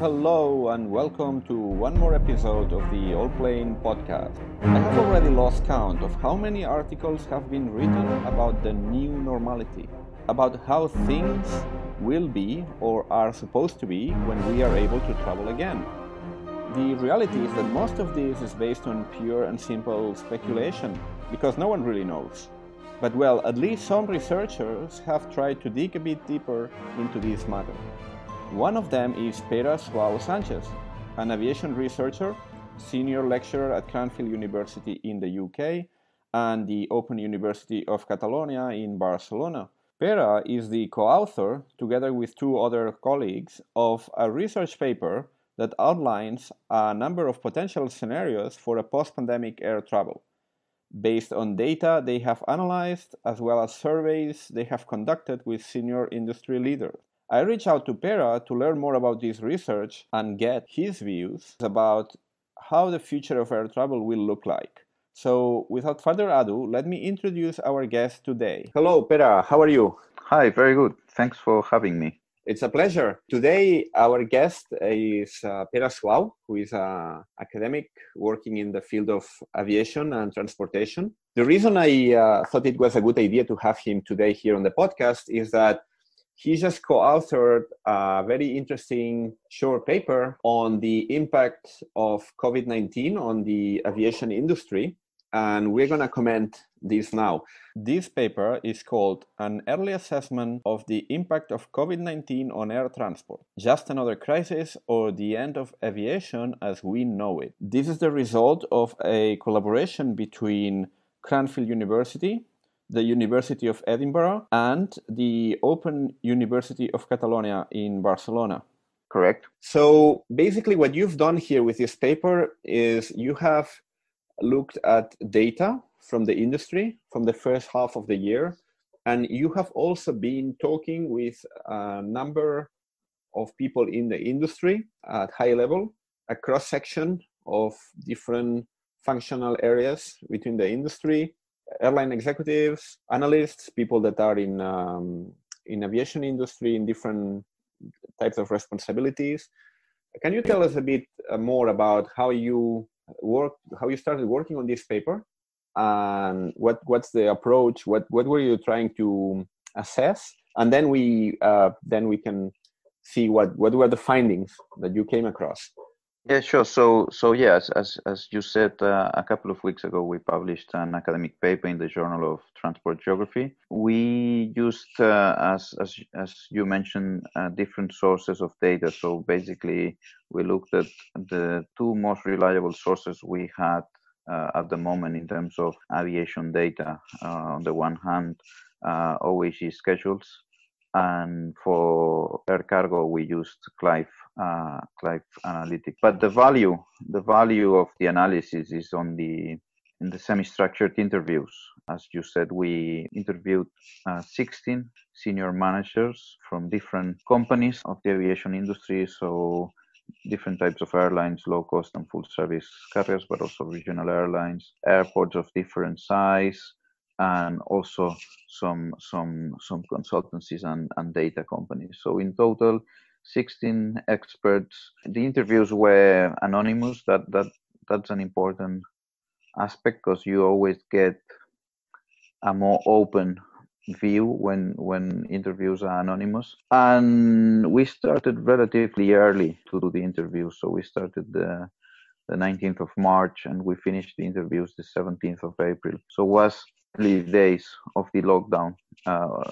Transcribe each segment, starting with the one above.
Hello and welcome to one more episode of the Allplane podcast. I have already lost count of how many articles have been written about the new normality, about how things will be or are supposed to be when we are able to travel again. The reality is that most of this is based on pure and simple speculation, because no one really knows. But well, at least some researchers have tried to dig a bit deeper into this matter. One of them is Pere Suau Sanchez, an aviation researcher, senior lecturer at Cranfield University in the UK and the Open University of Catalonia in Barcelona. Pere is the co author, together with two other colleagues, of a research paper that outlines a number of potential scenarios for a post pandemic air travel, based on data they have analyzed as well as surveys they have conducted with senior industry leaders. I reached out to Pere to learn more about this research and get his views about how the future of air travel will look like. So, without further ado, let me introduce our guest today. Hello, Pere. How are you? Hi, very good. Thanks for having me. It's a pleasure. Today, our guest is uh, Pere Suau, who is an academic working in the field of aviation and transportation. The reason I uh, thought it was a good idea to have him today here on the podcast is that he just co-authored a very interesting short paper on the impact of COVID-19 on the aviation industry and we're going to comment this now. This paper is called An Early Assessment of the Impact of COVID 19 on Air Transport Just Another Crisis or the End of Aviation as We Know It. This is the result of a collaboration between Cranfield University, the University of Edinburgh, and the Open University of Catalonia in Barcelona. Correct. So basically, what you've done here with this paper is you have looked at data from the industry from the first half of the year. And you have also been talking with a number of people in the industry at high level, a cross section of different functional areas within the industry, airline executives, analysts, people that are in um, in aviation industry in different types of responsibilities. Can you tell us a bit uh, more about how you work how you started working on this paper? And what what's the approach? What what were you trying to assess? And then we uh, then we can see what what were the findings that you came across yeah sure. So so yes as as you said uh, a couple of weeks ago we published an academic paper in the journal of transport geography. We used uh, as as as you mentioned uh, different sources of data. So basically we looked at the two most reliable sources we had uh, at the moment in terms of aviation data. Uh, on the one hand, uh, OAG schedules, and for air cargo we used Clive uh, Clive Analytics. But the value the value of the analysis is on the in the semi-structured interviews. As you said, we interviewed uh, 16 senior managers from different companies of the aviation industry. So different types of airlines, low cost and full service carriers, but also regional airlines, airports of different size, and also some some some consultancies and, and data companies. So in total, 16 experts. The interviews were anonymous. That that that's an important aspect because you always get a more open view when when interviews are anonymous and we started relatively early to do the interviews so we started the the 19th of march and we finished the interviews the 17th of april so was early days of the lockdown uh,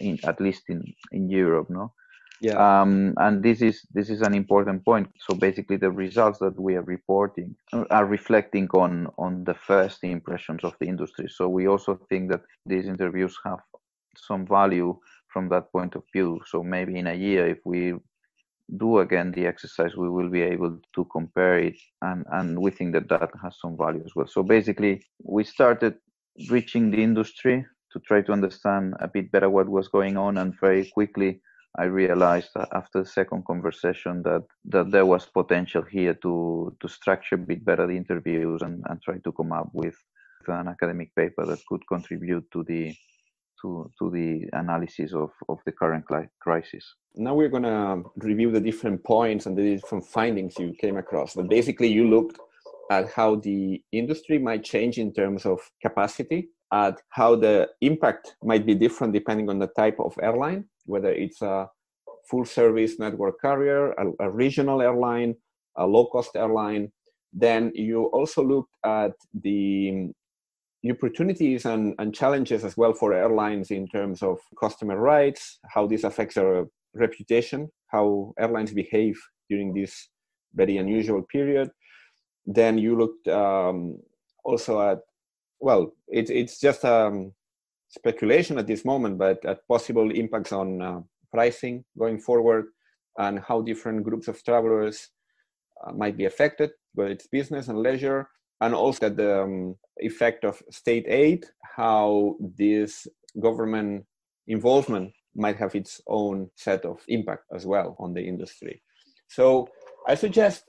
in, at least in in europe no yeah. Um, and this is this is an important point. So basically the results that we are reporting are reflecting on on the first impressions of the industry. So we also think that these interviews have some value from that point of view. So maybe in a year if we do again the exercise we will be able to compare it and and we think that that has some value as well. So basically we started reaching the industry to try to understand a bit better what was going on and very quickly I realized after the second conversation that, that there was potential here to, to structure a bit better the interviews and, and try to come up with an academic paper that could contribute to the to, to the analysis of, of the current crisis. Now we're going to review the different points and the different findings you came across. But basically, you looked at how the industry might change in terms of capacity, at how the impact might be different depending on the type of airline, whether it's a full service network carrier, a, a regional airline, a low cost airline. Then you also looked at the opportunities and, and challenges as well for airlines in terms of customer rights, how this affects their reputation, how airlines behave during this very unusual period. Then you looked um, also at, well, it, it's just um, speculation at this moment, but at possible impacts on uh, pricing going forward and how different groups of travelers uh, might be affected, whether it's business and leisure, and also the um, effect of state aid, how this government involvement might have its own set of impact as well on the industry. So I suggest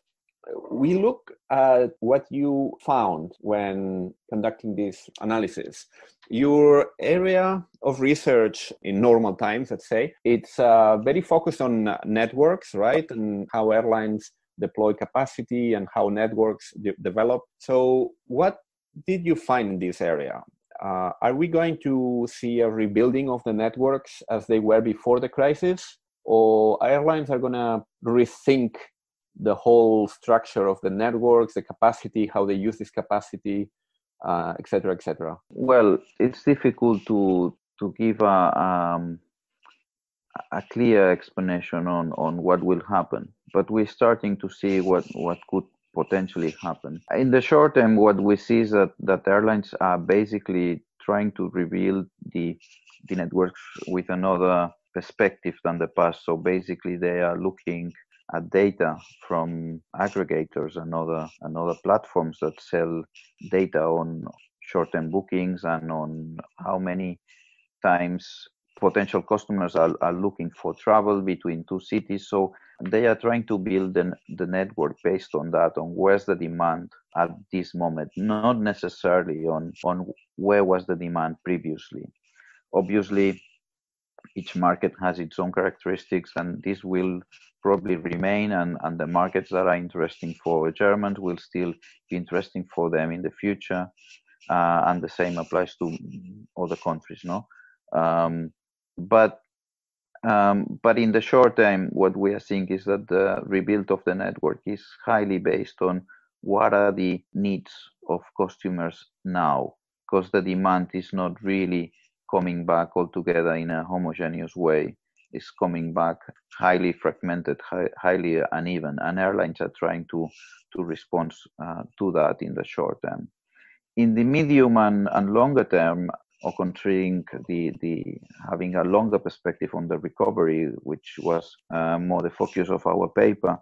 we look at what you found when conducting this analysis. Your area of research in normal times, let's say, it's uh, very focused on networks, right? And how airlines deploy capacity and how networks de- develop. So, what did you find in this area? Uh, are we going to see a rebuilding of the networks as they were before the crisis? Or airlines are going to rethink the whole structure of the networks, the capacity, how they use this capacity, uh, etc. Et well, it's difficult to to give a um, a clear explanation on on what will happen, but we're starting to see what what could potentially happen. In the short term, what we see is that that airlines are basically trying to rebuild the the networks with another perspective than the past. So basically, they are looking Uh, data from aggregators and other and other platforms that sell data on short-term bookings and on how many times potential customers are, are looking for travel between two cities. So they are trying to build the, the network based on that on where's the demand at this moment not necessarily on on where was the demand previously. Obviously each market has its own characteristics and this will probably remain and, and the markets that are interesting for Germans will still be interesting for them in the future. Uh, and the same applies to other countries, no? Um, but um, but in the short term, what we are seeing is that the rebuild of the network is highly based on what are the needs of customers now, because the demand is not really coming back altogether in a homogeneous way is coming back highly fragmented, high, highly uneven, and airlines are trying to to respond uh, to that in the short term. In the medium and, and longer term, or considering the, the having a longer perspective on the recovery, which was uh, more the focus of our paper,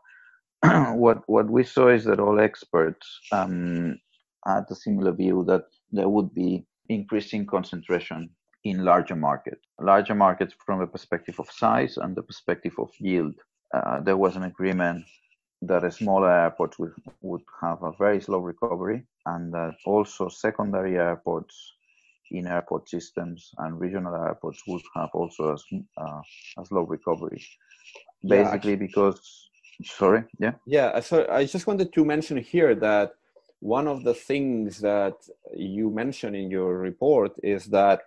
what what we saw is that all experts um, had a similar view that there would be increasing concentration in larger markets. Larger markets from a perspective of size and the perspective of yield. Uh, there was an agreement that a smaller airport would, would have a very slow recovery and that also secondary airports in airport systems and regional airports would have also a, uh, a slow recovery. Basically, yeah, because, sorry, yeah? Yeah, so I just wanted to mention here that one of the things that you mentioned in your report is that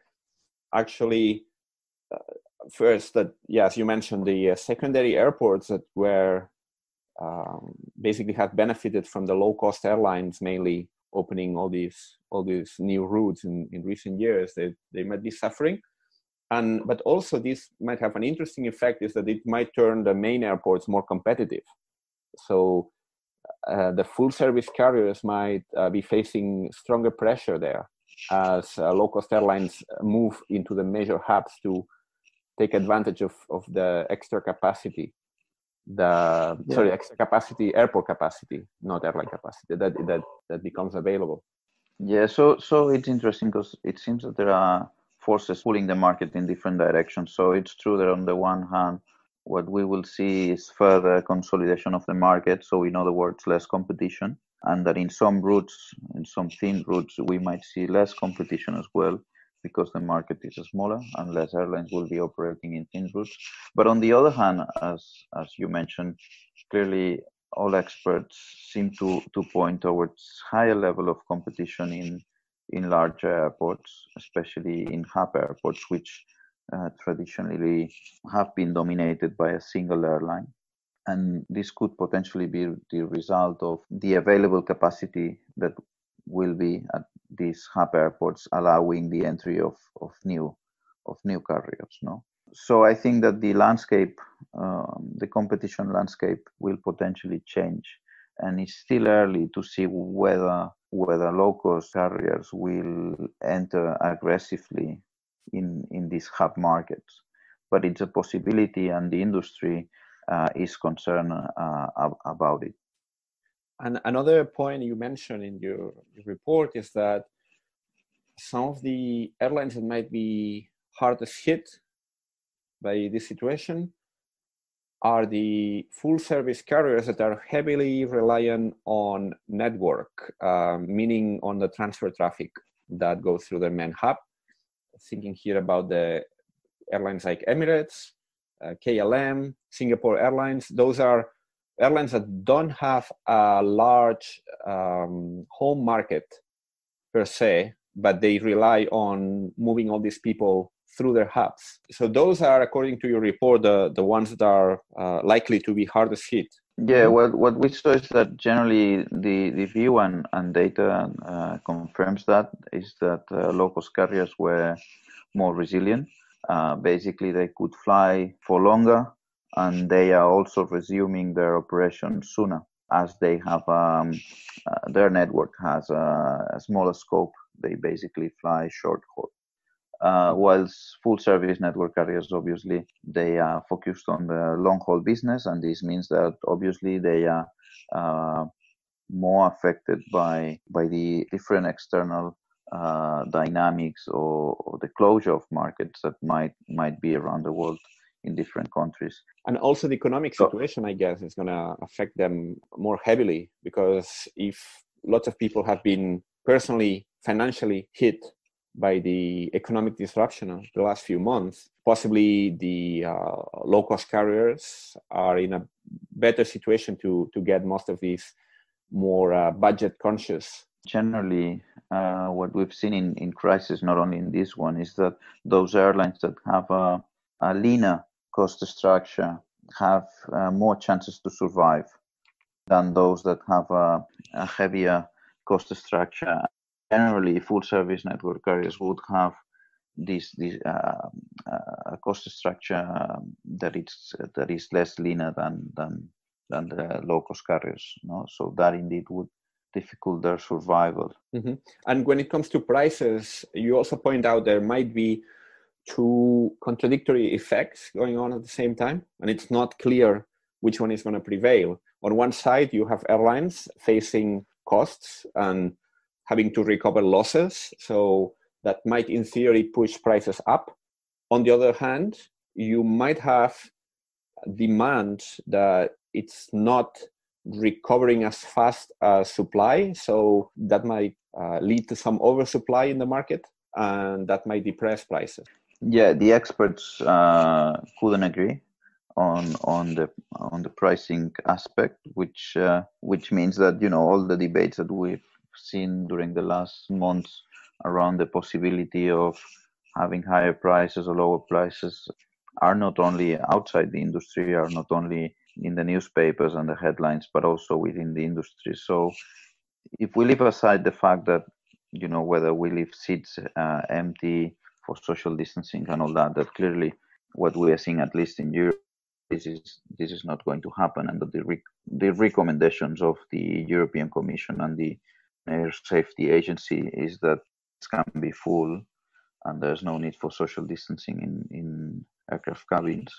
actually uh, first that yes you mentioned the uh, secondary airports that were um, basically have benefited from the low cost airlines mainly opening all these all these new routes in, in recent years they, they might be suffering. And but also this might have an interesting effect is that it might turn the main airports more competitive. So uh, the full service carriers might uh, be facing stronger pressure there as uh, low cost airlines move into the major hubs to take advantage of, of the extra capacity the yeah. sorry extra capacity airport capacity not airline capacity that that that becomes available. Yeah so so it's interesting because it seems that there are forces pulling the market in different directions. So it's true that on the one hand what we will see is further consolidation of the market so in other words less competition and that in some routes, in some thin routes, we might see less competition as well. because the market is smaller and less airlines will be operating in thin routes. But on the other hand, as as you mentioned, clearly all experts seem to, to point towards higher level of competition in in larger airports, especially in hub airports, which uh, traditionally have been dominated by a single airline. And this could potentially be the result of the available capacity that will be at these hub airports, allowing the entry of, of new of new carriers. No, so I think that the landscape, um, the competition landscape, will potentially change, and it's still early to see whether whether low cost carriers will enter aggressively in in these hub markets. But it's a possibility, and the industry is concerned uh, about it. And another point you mentioned in your, report is that some of the airlines that might be hardest hit by this situation are the full service carriers that are heavily reliant on network, uh, meaning on the transfer traffic that goes through their main hub. Thinking here about the airlines like Emirates, uh, KLM, Singapore Airlines, those are airlines that don't have a large um, home market per se, but they rely on moving all these people through their hubs. So those are, according to your report, the, the ones that are uh, likely to be hardest hit. Yeah, well, what we saw is that generally the, the view and, and data uh, confirms that is that uh, low-cost carriers were more resilient. Uh, basically, they could fly for longer and they are also resuming their operations sooner as they have um, uh, their network has a, a, smaller scope. They basically fly short haul. Uh, whilst full service network carriers, obviously, they are focused on the long haul business, and this means that obviously they are uh, more affected by by the different external uh, dynamics or, or, the closure of markets that might might be around the world in different countries. And also the economic situation, so, I guess, is going to affect them more heavily because if lots of people have been personally, financially hit by the economic disruption of the last few months, possibly the uh, low cost carriers are in a better situation to, to get most of these more uh, budget conscious. Generally, uh, what we've seen in, in crisis, not only in this one, is that those airlines that have a, a leaner cost structure have uh, more chances to survive than those that have a, a heavier cost structure. Generally, full service network carriers would have this this uh, uh, cost structure um, that is that is less leaner than than than the low cost carriers. No? So that indeed would difficult their survival. Mm-hmm. And when it comes to prices, you also point out there might be two contradictory effects going on at the same time, and it's not clear which one is going to prevail. On one side, you have airlines facing costs and having to recover losses, so that might, in theory, push prices up. On the other hand, you might have demand that it's not recovering as fast as supply, so that might uh, lead to some oversupply in the market, and that might depress prices. Yeah, the experts uh, couldn't agree on on the on the pricing aspect, which uh, which means that you know all the debates that we've seen during the last months around the possibility of having higher prices or lower prices are not only outside the industry, are not only in the newspapers and the headlines, but also within the industry. So, if we leave aside the fact that you know whether we leave seats uh, empty for social distancing and all that, that clearly what we are seeing, at least in Europe, this is this is not going to happen, and the the recommendations of the European Commission and the Air Safety Agency is that it can be full, and there's no need for social distancing in in aircraft cabins.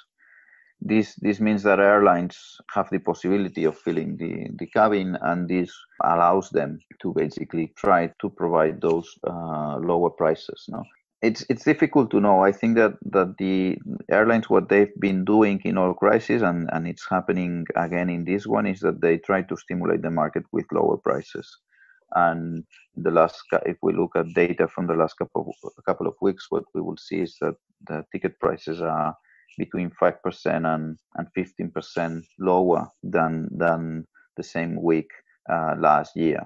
This this means that airlines have the possibility of filling the, the cabin, and this allows them to basically try to provide those uh, lower prices. No? it's it's difficult to know. I think that that the airlines what they've been doing in all crises and and it's happening again in this one is that they try to stimulate the market with lower prices, And the last, if we look at data from the last couple of, couple of weeks, what we will see is that the ticket prices are between 5% and, and 15% lower than, than the same week uh, last year.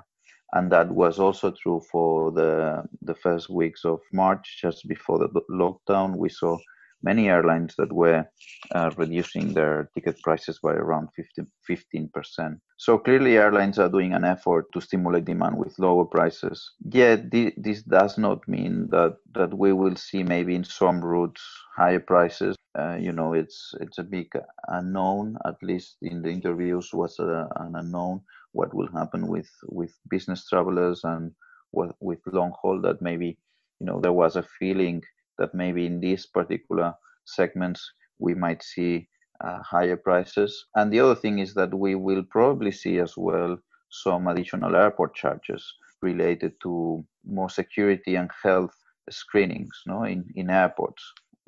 And that was also true for the, the first weeks of March, just before the lockdown. We saw many airlines that were uh, reducing their ticket prices by around 15, percent So clearly, airlines are doing an effort to stimulate demand with lower prices. Yet, this does not mean that, that we will see maybe in some routes higher prices. Uh, you know, it's it's a big unknown. At least in the interviews, was a, an unknown. What will happen with with business travelers and with, with long haul? That maybe you know there was a feeling that maybe in these particular segments we might see uh, higher prices. And the other thing is that we will probably see as well some additional airport charges related to more security and health screenings no, in, in airports,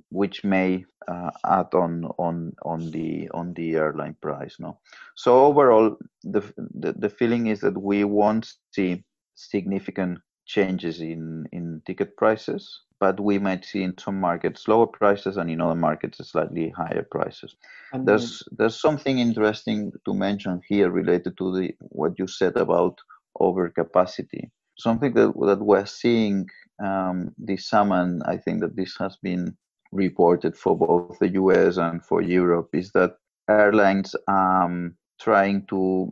which may uh, add on on on the on the airline price. No, so overall, the, the the feeling is that we won't see significant changes in in ticket prices but we might see in some markets lower prices and in other markets slightly higher prices. And there's there's something interesting to mention here related to the what you said about overcapacity. Something that that we're seeing um, this summer, and I think that this has been reported for both the US and for Europe, is that airlines um trying to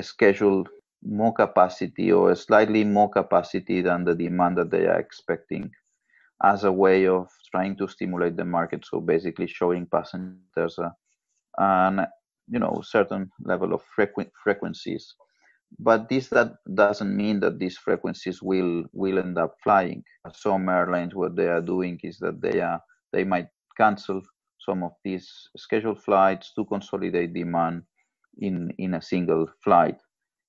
schedule more capacity or slightly more capacity than the demand that they are expecting as a way of trying to stimulate the market. So basically showing passengers a, an you know certain level of frequ- frequencies. But this that doesn't mean that these frequencies will will end up flying. Some airlines what they are doing is that they are they might cancel some of these scheduled flights to consolidate demand in in a single flight.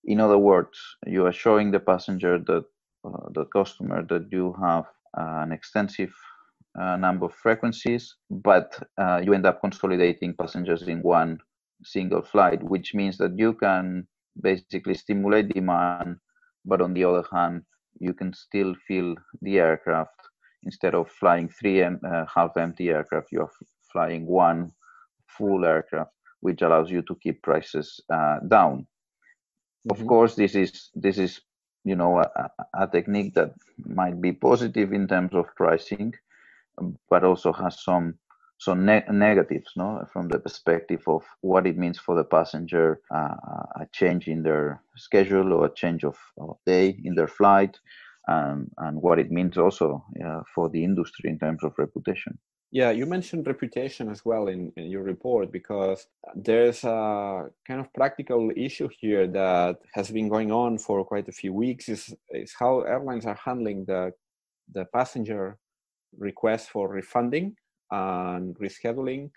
In other words, you are showing the passenger that uh, the customer that you have an extensive uh, number of frequencies, but uh, you end up consolidating passengers in one single flight, which means that you can basically stimulate demand, but on the other hand, you can still fill the aircraft instead of flying three uh, half empty aircraft. You're flying one full aircraft, which allows you to keep prices uh, down. Mm-hmm. Of course, this is this is you know a, a, technique that might be positive in terms of pricing but also has some some ne- negatives no from the perspective of what it means for the passenger uh, a change in their schedule or a change of, of day in their flight and and what it means also uh, for the industry in terms of reputation yeah, you mentioned reputation as well in, in, your report because there's a kind of practical issue here that has been going on for quite a few weeks is, is how airlines are handling the, the passenger request for refunding and rescheduling.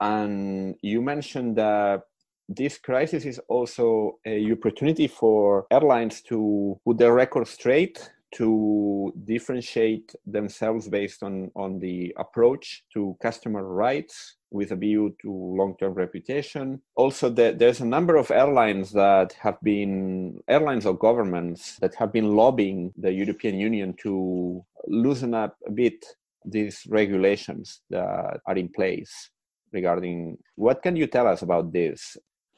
And you mentioned that this crisis is also a opportunity for airlines to put their record straight to differentiate themselves based on, on the approach to customer rights with a view to long-term reputation. Also, the, there's a number of airlines that have been airlines or governments that have been lobbying the European Union to loosen up a bit these regulations that are in place regarding what can you tell us about this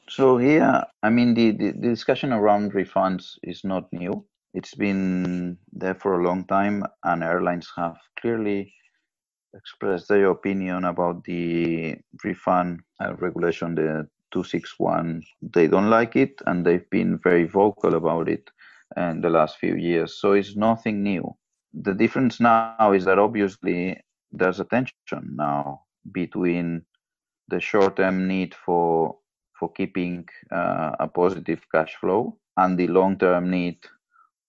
so here i mean the, the, the discussion around refunds is not new it's been there for a long time, and airlines have clearly expressed their opinion about the refund uh, regulation, the 261. They don't like it, and they've been very vocal about it in the last few years. So it's nothing new. The difference now is that obviously there's a tension now between the short-term need for for keeping uh, a positive cash flow and the long-term need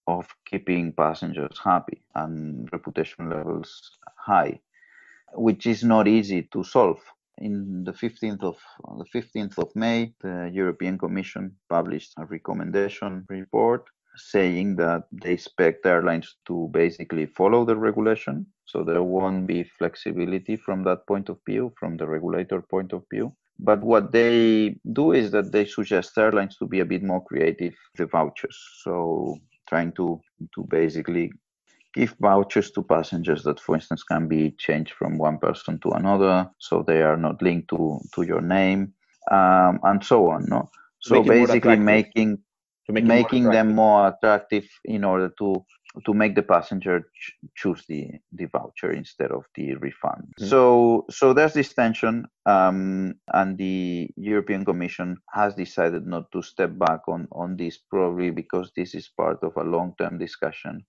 of keeping passengers happy and reputation levels high, which is not easy to solve. In the 15th of the 15th of May, the European Commission published a recommendation report saying that they expect airlines to basically follow the regulation. So there won't be flexibility from that point of view, from the regulator point of view. but what they do is that they suggest airlines to be a bit more creative with the vouchers. So trying to to basically give vouchers to passengers that, for instance, can be changed from one person to another, so they are not linked to to your name, um, and so on. No, so basically making making them more attractive in order to to make the passenger ch- choose the the voucher instead of the refund. Mm-hmm. So so there's this tension, um, and the European Commission has decided not to step back on on this probably because this is part of a long term discussion,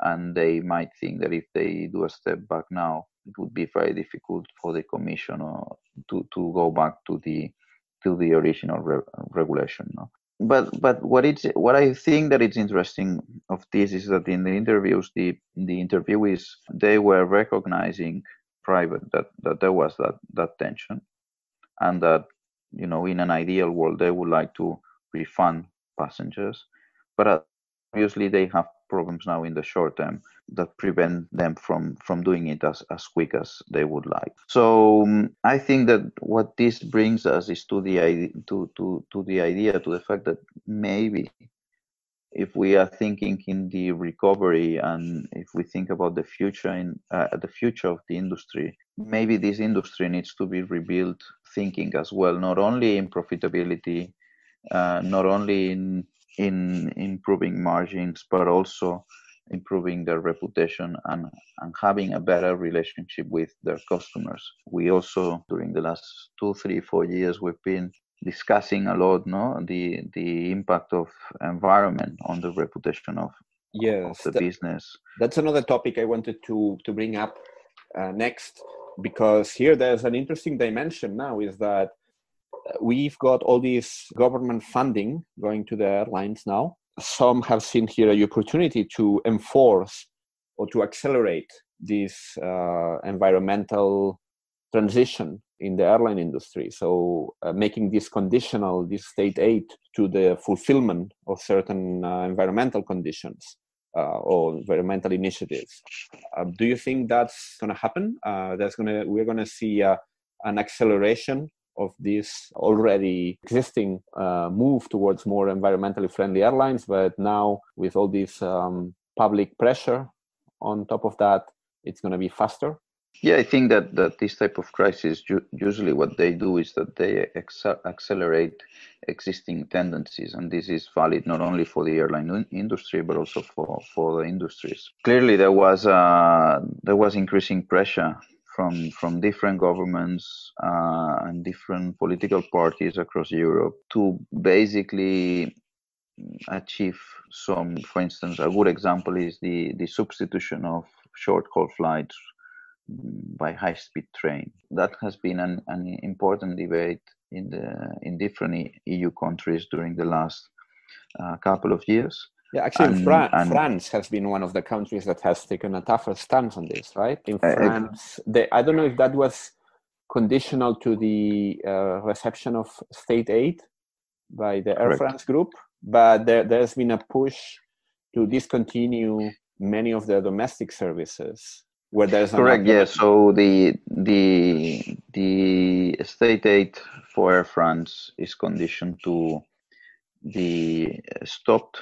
and they might think that if they do a step back now, it would be very difficult for the Commission uh, to to go back to the to the original re- regulation. No? But but what it's what I think that it's interesting of this is that in the interviews the the interviewees they were recognizing private that that there was that that tension and that you know in an ideal world they would like to refund passengers. But obviously they have problems now in the short term that prevent them from from doing it as, as quick as they would like. So um, i think that what this brings us is to the idea to, to to the idea to the fact that maybe if we are thinking in the recovery and if we think about the future in uh, the future of the industry maybe this industry needs to be rebuilt thinking as well not only in profitability uh, not only in in improving margins but also improving their reputation and, and having a better relationship with their customers. We also, during the last two, three, four years, we've been discussing a lot no the the impact of environment on the reputation of, yes, of the that, business that's another topic i wanted to to bring up uh, next because here there's an interesting dimension now is that we've got all this government funding going to the airlines now some have seen here a opportunity to enforce or to accelerate this uh, environmental transition in the airline industry. So, uh, making this conditional, this state aid to the fulfillment of certain uh, environmental conditions uh, or environmental initiatives. Uh, do you think that's going to happen? Uh, that's going to we're going to see an acceleration of this already existing uh, move towards more environmentally friendly airlines. But now, with all this um, public pressure on top of that, it's going to be faster. Yeah, I think that, that this type of crisis, usually what they do is that they ex- accelerate existing tendencies. And this is valid not only for the airline industry, but also for, for the industries. Clearly, there was, uh, there was increasing pressure from from different governments uh, and different political parties across Europe to basically achieve some. For instance, a good example is the the substitution of short haul flights by high speed train. That has been an, an important debate in the in different EU countries during the last uh, couple of years. Yeah, actually, and, Fran- and France has been one of the countries that has taken a tougher stance on this, right? In France, they, I don't know if that was conditional to the uh, reception of state aid by the Air correct. France group, but there, there's been a push to discontinue many of the domestic services where there's correct. Yeah, so the the the state aid for Air France is conditioned to the stopped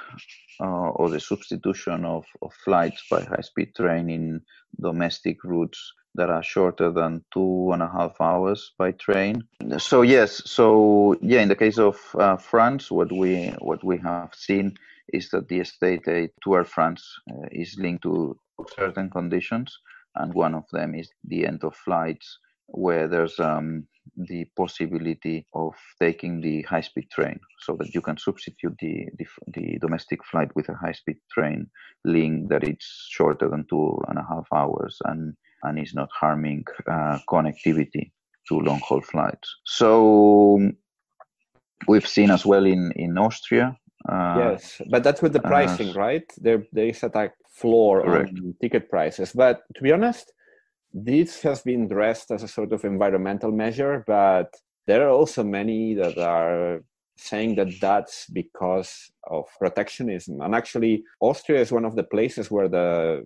uh, or the substitution of, of flights by high-speed train in domestic routes that are shorter than two and a half hours by train. So yes, so yeah, in the case of uh, France, what we what we have seen is that the state aid to Air France uh, is linked to certain conditions, and one of them is the end of flights where there's um, the possibility of taking the high-speed train so that you can substitute the, the, the domestic flight with a high-speed train link that it's shorter than two and a half hours and, and is not harming uh, connectivity to long-haul flights. So we've seen as well in, in Austria. Uh, yes, but that's with the pricing, uh, right? There, there is a floor correct. on ticket prices. But to be honest, this has been dressed as a sort of environmental measure, but there are also many that are saying that that's because of protectionism. And actually, Austria is one of the places where the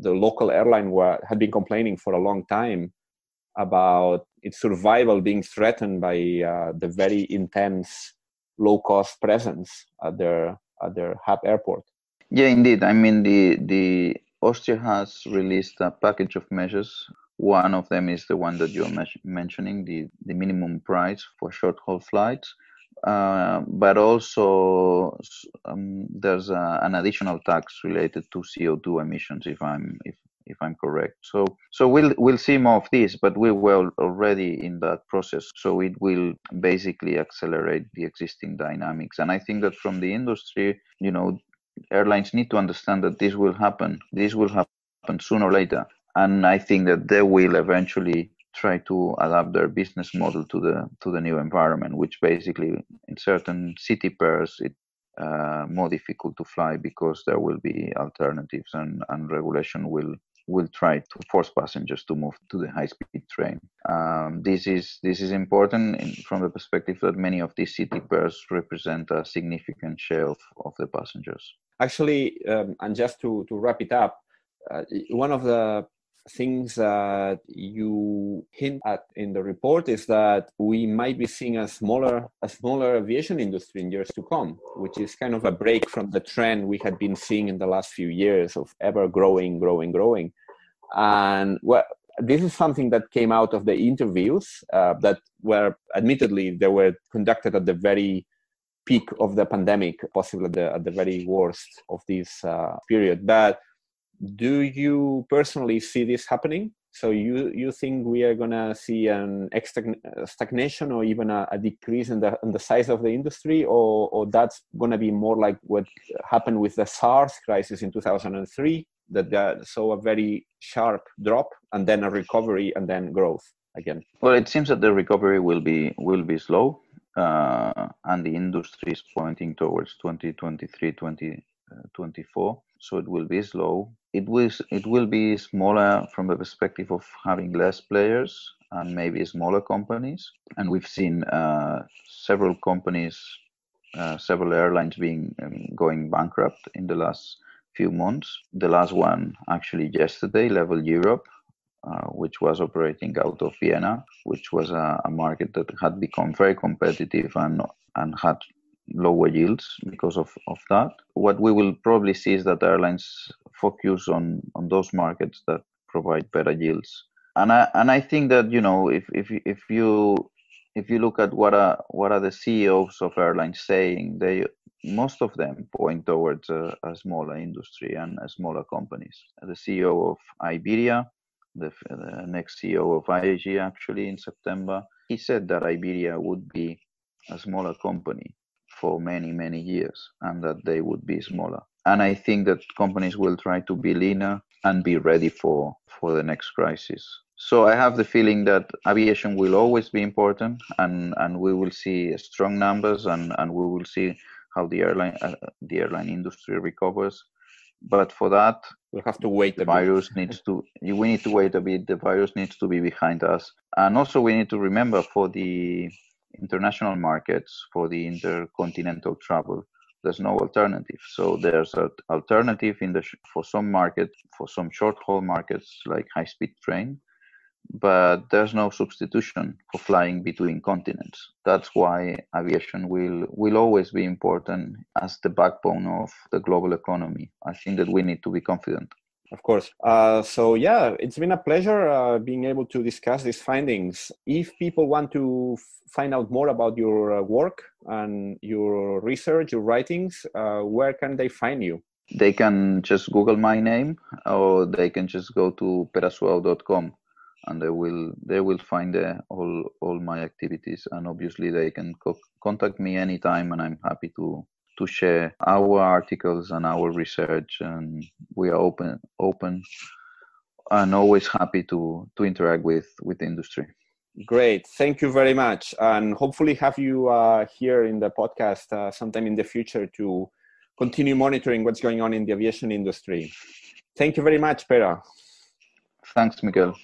the local airline were, had been complaining for a long time about its survival being threatened by uh, the very intense low cost presence at their at their hub airport. Yeah, indeed. I mean, the the Austria has released a package of measures. One of them is the one that you're mentioning, the, the minimum price for short haul flights. Uh, but also um, there's a, an additional tax related to CO2 emissions, if I'm if if I'm correct. So so we'll we'll see more of this, but we were already in that process. So it will basically accelerate the existing dynamics. And I think that from the industry, you know, airlines need to understand that this will happen. This will happen sooner or later. And I think that they will eventually try to adapt their business model to the to the new environment, which basically in certain city pairs it uh, more difficult to fly because there will be alternatives and, and regulation will will try to force passengers to move to the high-speed train. Um, this is this is important in, from the perspective that many of these city pairs represent a significant share of, of the passengers. Actually, um, and just to, to wrap it up, uh, one of the things that you hint at in the report is that we might be seeing a smaller a smaller aviation industry in years to come which is kind of a break from the trend we had been seeing in the last few years of ever growing growing growing. And well this is something that came out of the interviews uh, that were admittedly they were conducted at the very peak of the pandemic possibly at the, at the very worst of this uh, period. But do you personally see this happening? So you you think we are gonna see an stagnation or even a, a, decrease in the in the size of the industry, or or that's gonna be more like what happened with the SARS crisis in 2003, that, saw a very sharp drop and then a recovery and then growth again. Well, it seems that the recovery will be will be slow, uh, and the industry is pointing towards 2023, 2024. So it will be slow it will it will be smaller from the perspective of having less players and maybe smaller companies. And we've seen uh, several companies, uh, several airlines being um, going bankrupt in the last few months. The last one actually yesterday, Level Europe, uh, which was operating out of Vienna, which was a, a, market that had become very competitive and and had lower yields because of, of that. What we will probably see is that airlines focus on, on those markets that provide better yields. And I and I think that you know if if if you if you look at what are what are the CEOs of airlines saying, they most of them point towards a, a smaller industry and a smaller companies. The CEO of Iberia, the, the next CEO of IAG actually in September, he said that Iberia would be a smaller company for many, many years and that they would be smaller. And I think that companies will try to be leaner and be ready for, for the next crisis. So I have the feeling that aviation will always be important and, and we will see strong numbers and, and we will see how the airline uh, the airline industry recovers. But for that, we'll have to wait. The virus needs to. We need to wait a bit. The virus needs to be behind us, and also we need to remember for the international markets for the intercontinental travel. There's no alternative. So there's an alternative in the for some markets for some short haul markets like high speed train but there's no substitution for flying between continents. That's why aviation will will always be important as the backbone of the global economy. I think that we need to be confident of course. Uh, so yeah, it's been a pleasure uh, being able to discuss these findings. If people want to f- find out more about your uh, work and your research, your writings, uh, where can they find you? They can just Google my name, or they can just go to peresuau.com, and they will they will find uh, all all my activities. And obviously, they can co- contact me anytime, and I'm happy to to share our articles and our research and we are open open and always happy to to interact with with the industry. Great. Thank you very much. And hopefully have you uh, here in the podcast uh, sometime in the future to continue monitoring what's going on in the aviation industry. Thank you very much Pere. Thanks miguel